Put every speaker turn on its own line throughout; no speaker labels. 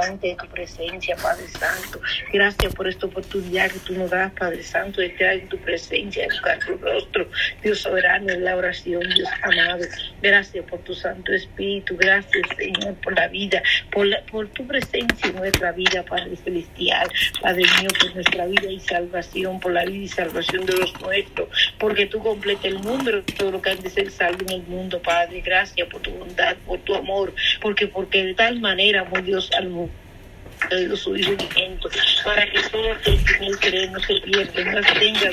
delante de tu presencia, Padre Santo. Gracias por esta oportunidad que tú nos das, Padre Santo, de estar en tu presencia, de buscar tu rostro, Dios soberano, en la oración, Dios amado. Gracias por tu Santo Espíritu. Gracias, Señor, por la vida, por, por tu presencia en nuestra vida, Padre Celestial. Padre mío, por nuestra vida y salvación, por la vida y salvación de los nuestros, porque tú completas el de todo lo que han de ser salvo en el mundo, Padre. Gracias por tu bondad, por tu amor, porque porque de tal manera amó Dios al mundo de su Hijo para que todo aquel que en él cree no se pierda, no tenga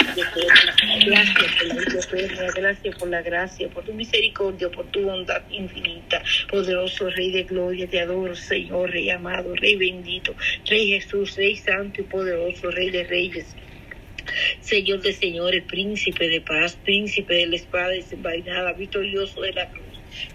Gracias por la vida gracias por la gracia, por tu misericordia, por tu bondad infinita. Poderoso Rey de gloria, te adoro, Señor, Rey amado, Rey bendito, Rey Jesús, Rey santo y poderoso, Rey de reyes. Señor de señores, príncipe de paz, príncipe de la espada desenvainada, victorioso de la cruz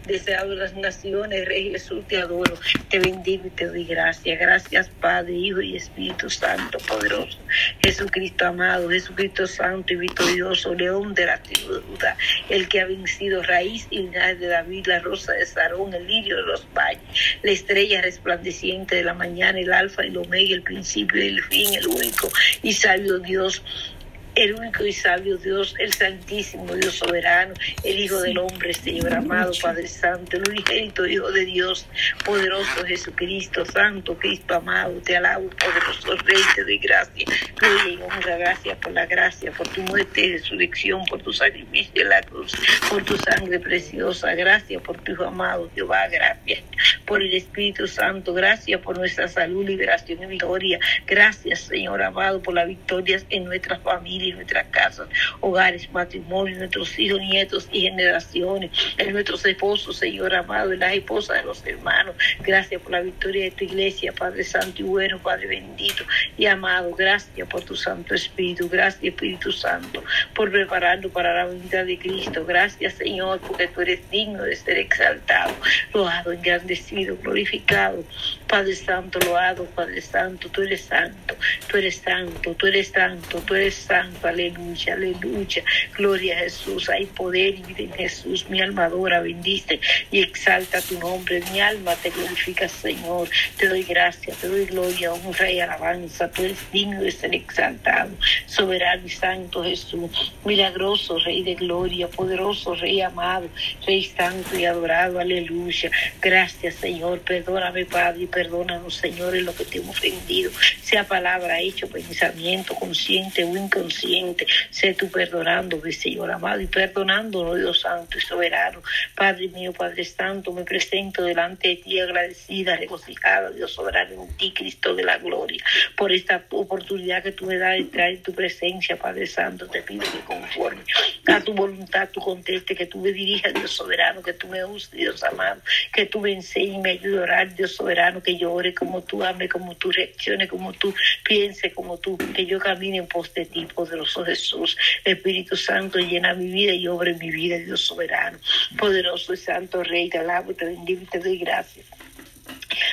deseado de las naciones, Rey Jesús, te adoro, te bendigo y te doy gracias. Gracias, Padre, Hijo y Espíritu Santo, poderoso. Jesucristo amado, Jesucristo santo y victorioso, león de la ciudad, el que ha vencido raíz y linaje de David, la rosa de Sarón, el lirio de los valles, la estrella resplandeciente de la mañana, el alfa y el omega, el principio y el fin, el único y sabio Dios el único y sabio Dios, el Santísimo Dios soberano, el Hijo del Hombre, Señor amado, Padre Santo, el unigénito Hijo de Dios, poderoso Jesucristo, Santo Cristo amado, te alabo, poderoso Rey, te doy gracias, gloria y honra, gracias por la gracia, por tu muerte y resurrección, por tu sacrificio en la cruz, por tu sangre preciosa, gracias por tu Hijo amado, Jehová, gracias por el Espíritu Santo, gracias por nuestra salud, liberación y victoria, gracias Señor amado por las victorias en nuestras nuestras casas, hogares, matrimonios, nuestros hijos, nietos y generaciones, en nuestros esposos, Señor amado, en las esposas de los hermanos. Gracias por la victoria de tu iglesia, Padre Santo y bueno, Padre bendito y amado. Gracias por tu Santo Espíritu. Gracias, Espíritu Santo, por prepararnos para la venida de Cristo. Gracias, Señor, porque tú eres digno de ser exaltado, loado, engrandecido, glorificado. Padre Santo, loado, Padre Santo, tú eres santo, tú eres santo, tú eres santo, tú eres santo aleluya, aleluya. Gloria a Jesús, hay poder y en Jesús. Mi alma adora, bendice y exalta tu nombre. Mi alma te glorifica, Señor. Te doy gracias, te doy gloria, honra y alabanza. Tú eres digno de ser exaltado, soberano y santo Jesús. Milagroso Rey de gloria, poderoso Rey amado, Rey santo y adorado, aleluya. Gracias, Señor. Perdóname, Padre, y perdónanos, Señor, en lo que te hemos ofendido. Sea palabra, hecho, pensamiento, consciente o inconsciente Sé tú perdonándome, Señor amado, y perdonándonos, Dios Santo y soberano. Padre mío, Padre Santo, me presento delante de ti agradecida, regocijada, Dios soberano en ti, Cristo de la gloria, por esta oportunidad que tú me das de entrar en tu presencia, Padre Santo. Te pido que conforme a tu voluntad tú conteste, que tú me dirijas, Dios soberano, que tú me uses, Dios amado, que tú me enseñes y me ayudes a orar, Dios soberano, que yo ore como tú ame, como tú reacciones, como tú pienses, como tú, que yo camine en pos de ti, poderoso Jesús. Espíritu Santo, llena mi vida y obra mi vida, Dios soberano. Poderoso y santo Rey, te alabo, te bendigo y te doy gracias.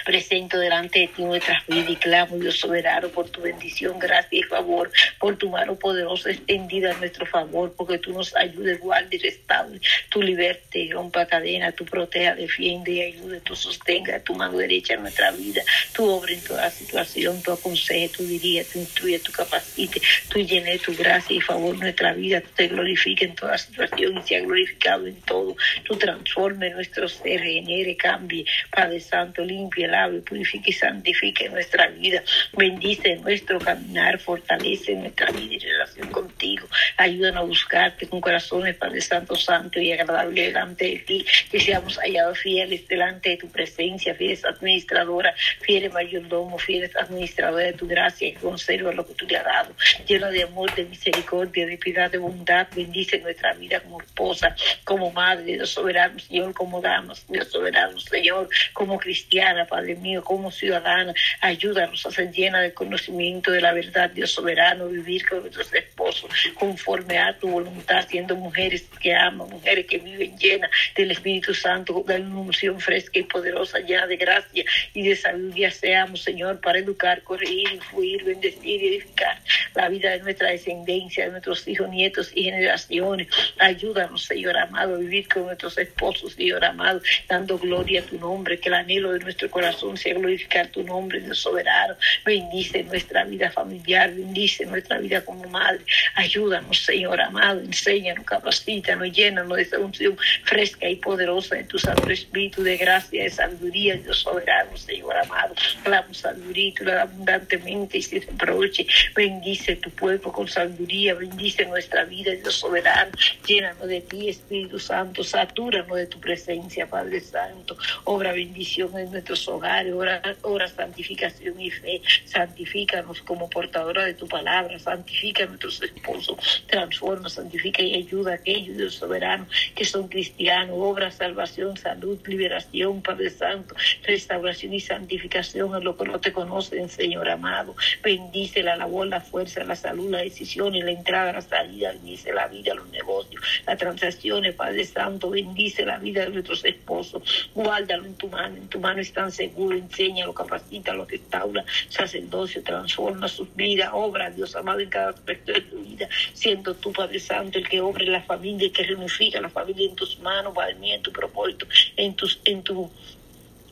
Presento delante de ti nuestras vidas y clamo, Dios soberano, por tu bendición, gracia y favor, por tu mano poderosa extendida a nuestro favor, porque tú nos ayudes, guarde y restaure, tu liberte, rompa cadena, tu proteja, defiende y ayude, tú sostenga tu mano derecha en nuestra vida, tu obra en toda situación, tu aconseje, tu dirige, tu instruye, tu capacite, tu llene tu gracia y favor nuestra vida, tú te glorifique en toda situación y sea glorificado en todo, tú transforme nuestro ser, regenere, cambie, Padre Santo, limpia, purifique y santifique nuestra vida. Bendice nuestro caminar, fortalece nuestra vida y relación contigo. Ayúdanos a buscarte con corazones, Padre Santo, Santo y agradable delante de ti. Que seamos hallados fieles delante de tu presencia, fieles administradora, fieles mayordomo, fieles administradora de tu gracia y conserva lo que tú te has dado. Lleno de amor, de misericordia, de piedad, de bondad. Bendice nuestra vida como esposa, como madre, Dios soberano, Señor, como damas, Dios soberano, Señor, como cristiana, Padre mío, como ciudadana, ayúdanos a ser llena del conocimiento de la verdad, Dios soberano, vivir con nuestros esposos conforme a tu voluntad, siendo mujeres que aman, mujeres que viven llenas del Espíritu Santo, de una unción fresca y poderosa, llena de gracia y de sabiduría seamos, Señor, para educar, corregir, influir, bendecir y edificar la vida de nuestra descendencia, de nuestros hijos, nietos y generaciones. Ayúdanos, Señor amado, a vivir con nuestros esposos, Señor amado, dando gloria a tu nombre, que el anhelo de nuestro corazón corazón sea glorificar tu nombre, Dios soberano. Bendice nuestra vida familiar, bendice nuestra vida como madre. Ayúdanos, Señor amado, enséñanos, capacítanos, llénanos de esa unción fresca y poderosa de tu Santo Espíritu de gracia, de sabiduría, Dios soberano, Señor amado. Clamo sabiduría abundantemente y sin reproche. Bendice tu pueblo con sabiduría, bendice nuestra vida, Dios soberano. Llénanos de ti, Espíritu Santo, satúranos de tu presencia, Padre Santo. Obra bendición en nuestros hogares, obra, santificación y fe. Santifícanos como portadora de tu palabra, santifica a nuestros esposos, transforma, santifica y ayuda a aquellos, Dios soberano, que son cristianos. Obra salvación, salud, liberación, Padre Santo, restauración y santificación en lo que no te conocen, Señor amado. Bendice la labor, la fuerza, la salud, la decisión y la entrada, la salida, bendice la vida, los negocios, las transacciones, Padre Santo, bendice la vida de nuestros esposos. Guárdalo en tu mano, en tu mano están seguros, enséñalo, capacita, restaura, sacerdocio, transforma sus vidas, obra, Dios amado, en cada aspecto de tu vida, siendo tú, Padre Santo, el que obra en la familia, el que reunifica la familia en tus manos, Padre mío, en tu propósito, en, tus, en tu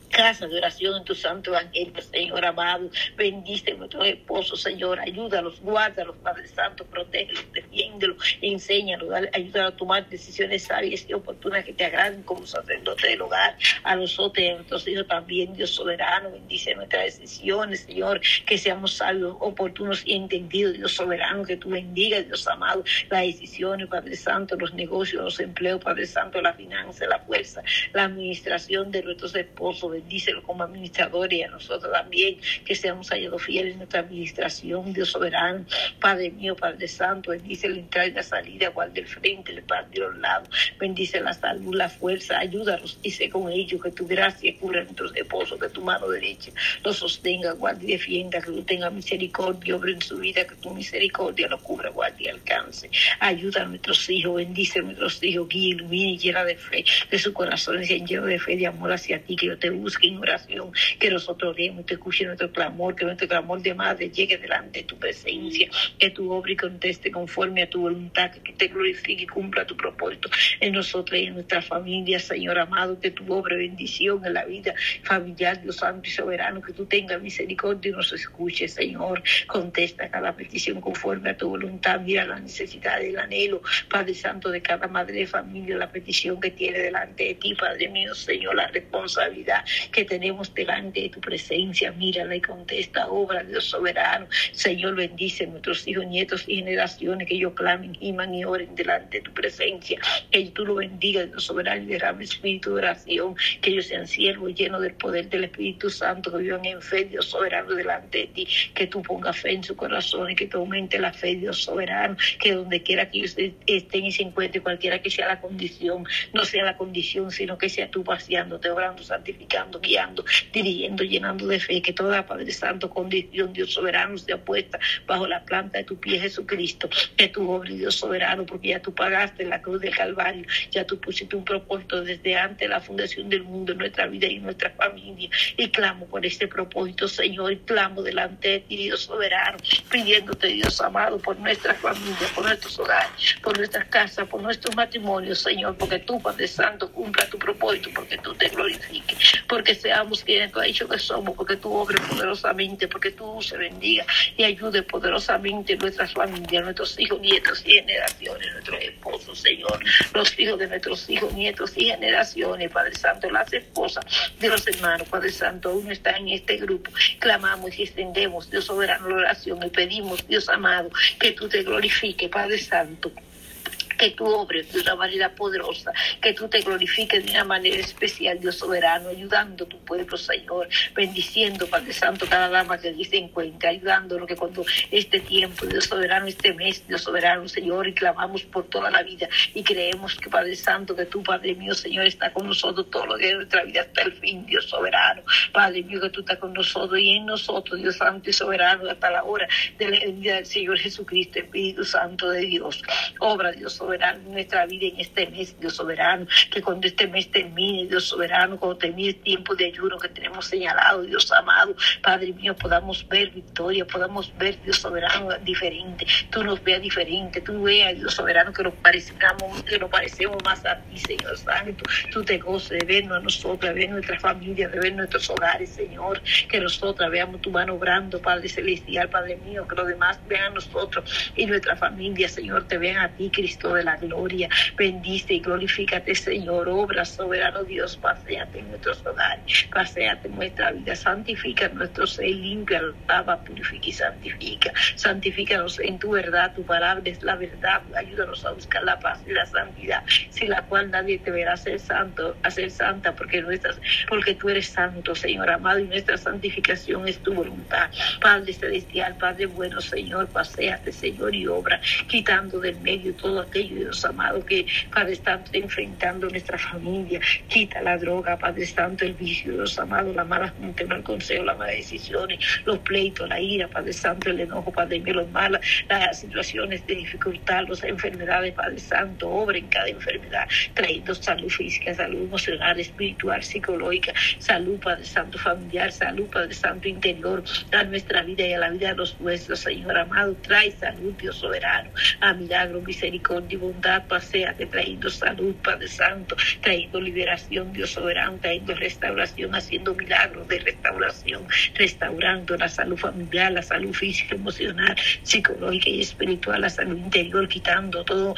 casa de oración en tu santo evangelio, Señor amado. Bendice a nuestros esposos, Señor. Ayúdalos, guárdalos, Padre Santo. Protégelos, defiéndelos, enséñalos. Ayúdalos a tomar decisiones sabias y oportunas que te agraden como sacerdote del hogar. A nosotros y a nuestros hijos también, Dios soberano. Bendice nuestras decisiones, Señor. Que seamos sabios, oportunos y entendidos, Dios soberano. Que tú bendigas, Dios amado, las decisiones, Padre Santo, los negocios, los empleos, Padre Santo, la finanza, la fuerza, la administración de nuestros esposos bendícelo como administrador y a nosotros también, que seamos hallados fieles en nuestra administración, Dios soberano, Padre mío, Padre Santo, bendice la entrada y la salida, cual del frente, el parte de los lados, bendice la salud, la fuerza, ayúdanos sé con ellos que tu gracia cura nuestros esposos, que tu mano derecha los sostenga, guarde y defienda, que tú tengas misericordia, obre en su vida, que tu misericordia lo cubra, guarde y alcance. Ayuda a nuestros hijos, bendice a nuestros hijos, guía, ilumina y llena de fe, que su corazón sea lleno de fe, de amor hacia ti, que yo te busque en oración, que nosotros oremos te escuche nuestro clamor, que nuestro clamor de madre llegue delante de tu presencia, que tu obra y conteste conforme a tu voluntad, que te glorifique y cumpla tu propósito en nosotros y en nuestra familia, Señor amado, que tu obra bendición en la vida familiar, Dios Santo y Soberano, que tú tengas misericordia y nos escuche, Señor, contesta cada petición conforme a tu voluntad, mira la necesidad, el anhelo, Padre Santo, de cada madre de familia, la petición que tiene delante de ti, Padre mío, Señor, la responsabilidad que tenemos delante de tu presencia. Mírala y contesta, obra Dios soberano. Señor, bendice a nuestros hijos, nietos y generaciones que ellos clamen, giman y oren delante de tu presencia. Que tú lo bendiga, Dios soberano, y derrame espíritu de oración. Que ellos sean siervos llenos del poder del Espíritu Santo, que vivan en fe, Dios soberano, delante de ti. Que tú pongas fe en su corazón y que tú aumente la fe, Dios soberano. Que donde quiera que ellos estén y se encuentren, cualquiera que sea la condición, no sea la condición, sino que sea tú paseándote, obrando, santificando, guiando, dirigiendo, llenando de fe, que toda Padre Santo condición, Dios soberano, sea puesta bajo la planta de tu pie, Jesucristo, que tu obra, Dios soberano, porque ya tú pagaste la cruz del Calvario, ya tú pusiste un propósito desde antes de la fundación del mundo en nuestra vida y nuestra familia, y clamo por este propósito, Señor, y clamo delante de ti, Dios soberano, pidiéndote, Dios amado, por nuestra familia, por nuestros hogares, por nuestras casas, por nuestros matrimonios, Señor, porque tú, Padre Santo, cumpla tu propósito, porque tú te glorifiques, porque seamos quienes tú has dicho que somos, porque tú obres poderosamente, porque tú se bendiga y ayude poderosamente nuestras familias, nuestros hijos, nietos y generaciones, nuestros esposos, Señor, los hijos de nuestros hijos, nietos y generaciones, Padre Santo, las esposas de los hermanos, Padre Santo, aún está en este grupo. Clamamos y extendemos, Dios soberano, la oración y pedimos, Dios amado, que tú te glorifiques, Padre Santo que tú obres de una manera poderosa, que tú te glorifiques de una manera especial, Dios soberano, ayudando a tu pueblo, Señor, bendiciendo, Padre Santo, cada dama que allí se encuentra, ayudándolo que cuando este tiempo, Dios soberano, este mes, Dios soberano, Señor, y clamamos por toda la vida y creemos que, Padre Santo, que tú, Padre mío, Señor, está con nosotros todos los días de nuestra vida hasta el fin, Dios soberano, Padre mío, que tú estás con nosotros y en nosotros, Dios Santo y soberano, hasta la hora de la venida del Señor Jesucristo, Espíritu Santo de Dios, obra, Dios soberano soberano, nuestra vida en este mes, Dios soberano, que cuando este mes termine, Dios soberano, cuando termine el tiempo de ayuno que tenemos señalado, Dios amado, Padre mío, podamos ver victoria, podamos ver, Dios soberano, diferente, tú nos veas diferente, tú veas, Dios soberano, que nos parecemos, que nos parecemos más a ti, Señor Santo, tú te goces de vernos a nosotros, de ver nuestra familia, de ver nuestros hogares, Señor, que nosotros veamos tu mano obrando, Padre Celestial, Padre mío, que los demás vean a nosotros y nuestra familia, Señor, te vean a ti, Cristo de la gloria. Bendice y glorifícate, Señor. Obra, soberano Dios, paseate en nuestros hogares, paseate en nuestra vida, santifica nuestro ser, limpia, lava, purifica y santifica. Santifícanos en tu verdad, tu palabra es la verdad. Ayúdanos a buscar la paz y la santidad, sin la cual nadie te verá ser santo, a ser santa, porque, nuestras, porque tú eres santo, Señor amado, y nuestra santificación es tu voluntad. Padre celestial, Padre bueno, Señor, paséate, Señor, y obra, quitando del medio todo aquello, Dios amado, que Padre Santo enfrentando nuestra familia. Quita la droga, Padre Santo, el vicio, Dios amado, la mala gente, el mal consejo, las malas decisiones, los pleitos, la ira, Padre Santo, el enojo, Padre mío, los malas, las situaciones de dificultad, las enfermedades, Padre Santo, obra en cada enfermedad, trayendo salud física, salud emocional, espiritual, psicológica, salud, Padre Santo, familiar, salud, Padre Santo, interior, a nuestra vida y a la vida de los nuestros, Señor amado, trae salud, Dios soberano, a milagro, misericordia bondad, paséate trayendo salud, Padre Santo, trayendo liberación, Dios soberano, trayendo restauración, haciendo milagros de restauración, restaurando la salud familiar, la salud física, emocional, psicológica y espiritual, la salud interior, quitando todo,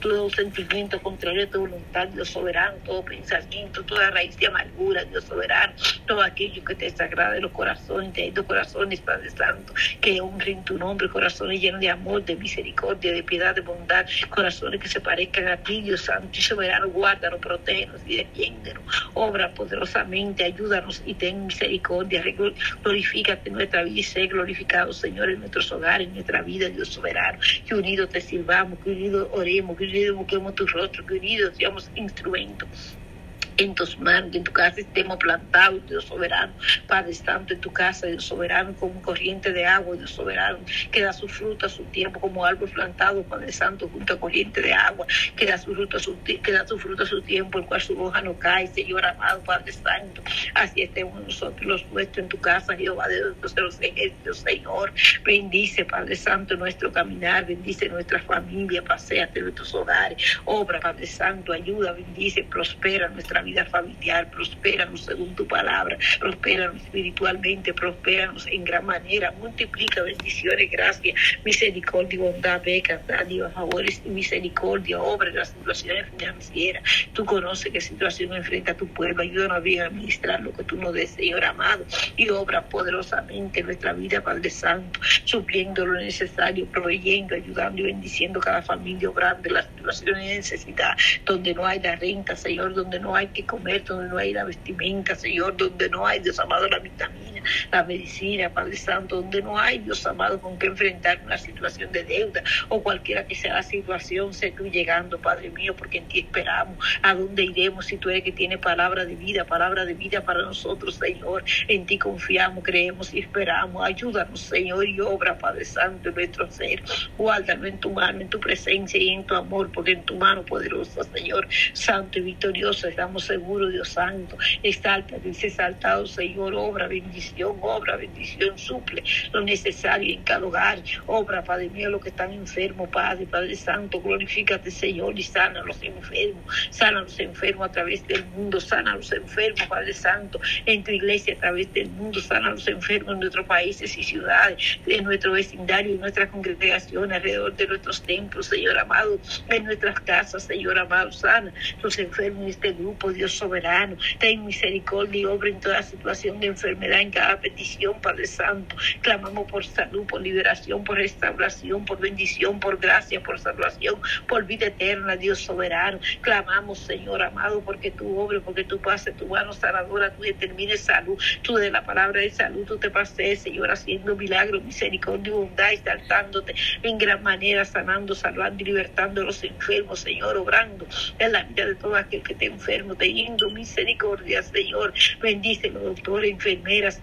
todo sentimiento contrario a tu voluntad, Dios soberano, todo pensamiento, toda raíz de amargura, Dios soberano, todo aquello que te desagrada de los corazones, trayendo corazones, Padre Santo, que honren tu nombre, corazones llenos de amor, de misericordia, de piedad, de bondad, corazones que se parezcan a ti, Dios soberano, guárdanos, protégenos y defiéndenos, obra poderosamente, ayúdanos y ten misericordia, glorifícate nuestra vida y sé glorificado, Señor, en nuestros hogares, en nuestra vida, Dios soberano, que unidos te sirvamos, que unidos oremos, que unidos busquemos tu rostro, que unidos seamos instrumentos en tus manos, en tu casa estemos plantados, Dios soberano, Padre Santo, en tu casa, Dios soberano, como corriente de agua, Dios soberano, que da su fruto a su tiempo, como árbol plantado, Padre Santo, junto a corriente de agua, que da su fruto a su, que da su, fruto a su tiempo, el cual su hoja no cae, Señor amado, Padre Santo, así estemos nosotros los nuestros en tu casa, Jehová de los ejércitos, Señor, bendice, Padre Santo, nuestro caminar, bendice nuestra familia, paséate nuestros hogares, obra, Padre Santo, ayuda, bendice, prospera nuestra vida vida familiar, prospéranos según tu palabra, prospéranos espiritualmente, prospéranos en gran manera, multiplica bendiciones, gracias, misericordia, bondad, becas, dádivas, favores y misericordia, obra en las situaciones financieras. Tú conoces qué situación enfrenta tu pueblo, ayúdanos a administrar lo que tú nos des, Señor amado, y obra poderosamente en nuestra vida, Padre Santo, supliendo lo necesario, proveyendo, ayudando y bendiciendo cada familia, obrando las situaciones de necesidad, donde no hay la renta, Señor, donde no hay que comer, donde no hay la vestimenta, Señor, donde no hay, Dios amado, la vitamina, la medicina, Padre Santo, donde no hay, Dios amado, con que enfrentar una situación de deuda o cualquiera que sea la situación, sé tú llegando, Padre mío, porque en ti esperamos. ¿A dónde iremos si tú eres que tiene palabra de vida, palabra de vida para nosotros, Señor? En ti confiamos, creemos y esperamos. Ayúdanos, Señor, y obra, Padre Santo, en nuestro ser. Guárdalo en tu mano, en tu presencia y en tu amor, porque en tu mano poderosa, Señor, santo y victorioso, estamos seguro, Dios Santo. Exalta, dice exaltado, Señor, obra, bendición, obra, bendición, suple lo necesario en cada hogar. Obra, Padre mío, los que están enfermos, Padre, Padre Santo, glorifícate, Señor, y sana a los enfermos. Sana a los enfermos a través del mundo, sana a los enfermos, Padre Santo, en tu iglesia a través del mundo, sana a los enfermos en nuestros países y ciudades, en nuestro vecindario, en nuestra congregación, alrededor de nuestros templos, Señor amado, en nuestras casas, Señor amado, sana los enfermos en este grupo, Dios soberano, ten misericordia y obra en toda situación de enfermedad, en cada petición, Padre Santo. Clamamos por salud, por liberación, por restauración, por bendición, por gracia, por salvación, por vida eterna, Dios soberano. Clamamos, Señor amado, porque tu obra, porque tu pases tu mano sanadora, tú determines salud, tú de la palabra de salud, tú te pases, Señor, haciendo milagros, misericordia y bondad, exaltándote en gran manera, sanando, salvando y libertando a los enfermos, Señor, obrando en la vida de todo aquel que esté enfermo, te misericordia, Señor. Bendice los doctores, enfermeras,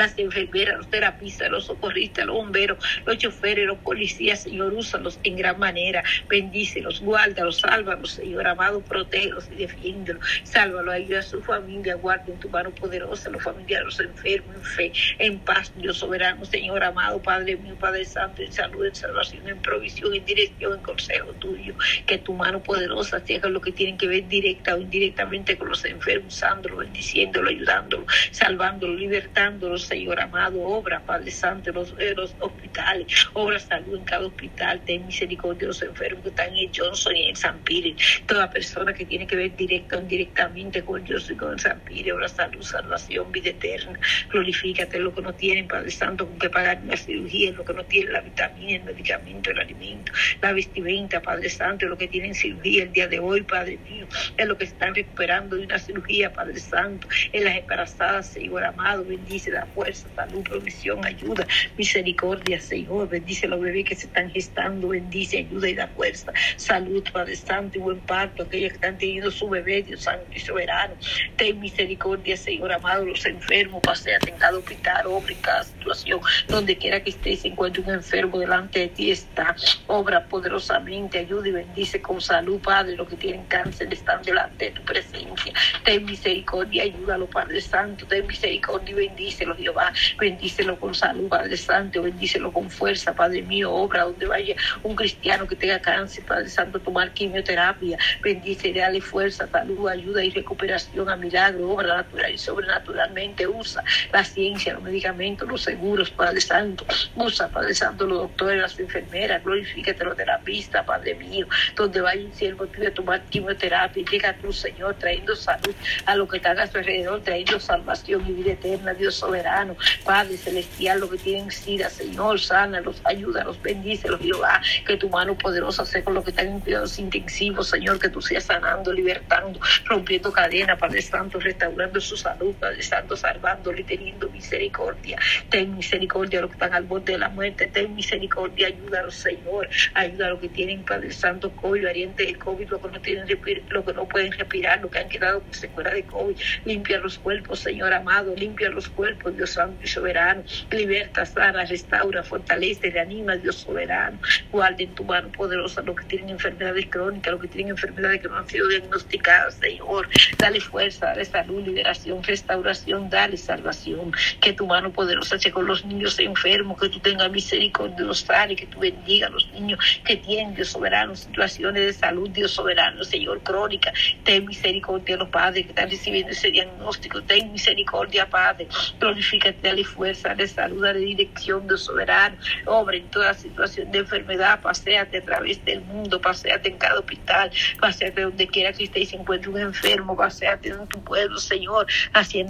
las enfermeras, los terapistas, los socorristas, los bomberos, los choferes, los policías, Señor, úsalos en gran manera. Bendícelos, guárdalos, sálvalos, Señor amado, protégelos y defiéndelos. Sálvalo, ayuda a su familia, guarda en tu mano poderosa los familiares, los enfermos, en fe, en paz, Dios soberano, Señor amado, Padre mío, Padre Santo, en salud, en salvación, en provisión, en dirección, en consejo tuyo. Que tu mano poderosa haga lo que tienen que ver directa o indirectamente con los enfermos, usándolo, bendiciéndolo, ayudándolo, salvándolo, libertándolo, Señor amado, obra, Padre Santo, los, eh, los hospitales, obra salud en cada hospital, ten misericordia de los enfermos que están en Johnson y en San Pire, toda persona que tiene que ver directa o indirectamente con Johnson y con San Pire, obra salud, salvación, vida eterna, glorifícate lo que no tienen, Padre Santo, con que pagar una cirugía, lo que no tienen la vitamina, el medicamento, el alimento, la vestimenta, Padre Santo, lo que tienen cirugía el día de hoy, Padre mío, es lo que están recuperando de una cirugía, Padre Santo, en las embarazadas, Señor amado, bendice la fuerza, salud, provisión, ayuda, misericordia, Señor, bendice a los bebés que se están gestando, bendice, ayuda y da fuerza, salud, Padre Santo, y buen parto, aquellos que están teniendo su bebé, Dios Santo y soberano, ten misericordia, Señor amado, los enfermos, pasea en cada hospital, obra en cada situación, donde quiera que esté, se encuentre un enfermo delante de ti, está, obra poderosamente, ayuda y bendice con salud, Padre, los que tienen cáncer están delante de tu presencia, ten misericordia, ayúdalo, Padre Santo, ten misericordia y bendícelo, Jehová, bendícelo con salud, Padre Santo, bendícelo con fuerza, Padre mío, obra donde vaya un cristiano que tenga cáncer, Padre Santo, tomar quimioterapia, bendice, dale fuerza, salud, ayuda y recuperación a milagro, obra natural y sobrenaturalmente, usa la ciencia, los medicamentos, los seguros, Padre Santo, usa, Padre Santo, los doctores, las enfermeras, glorifícate los terapistas, Padre mío, donde vaya un siervo tuyo a tomar quimioterapia, llega tu Señor, trayendo salud a lo que están a su alrededor, trayendo salvación y vida eterna, Dios soberano, Padre celestial, lo que tienen sida, Señor, sánalos, ayúdalos, bendícelos, Jehová, que tu mano poderosa sea con lo que están en cuidados intensivos, Señor, que tú seas sanando, libertando, rompiendo cadenas, Padre Santo, restaurando su salud, Padre Santo, salvándole, teniendo misericordia, ten misericordia a los que están al borde de la muerte, ten misericordia, ayúdalos, Señor, ayuda a los que tienen, Padre Santo, COVID, variante de COVID, lo que no tienen, lo que no pueden respirar, lo que han quedado con secuela de COVID, limpia los cuerpos, Señor amado, limpia los cuerpos, Dios Santo y soberano, liberta, sana, restaura, fortalece, reanima, Dios soberano, guarda en tu mano poderosa los que tienen enfermedades crónicas, los que tienen enfermedades que no han sido diagnosticadas, Señor, dale fuerza, dale salud, liberación, restauración, dale salvación, que tu mano poderosa sea con los niños enfermos, que tú tengas misericordia los y que tú bendiga a los niños que tienen, Dios soberano, situaciones de salud, Dios soberano, Señor, crónica, ten misericordia de los padres que están recibiendo ese diagnóstico, ten misericordia, Padre, glorifícate, dale fuerza, dale salud, dale dirección, Dios soberano, obra en toda situación de enfermedad, paséate a través del mundo, paséate en cada hospital, paséate donde quiera que estés y se encuentre un enfermo, paséate en tu pueblo, Señor, haciendo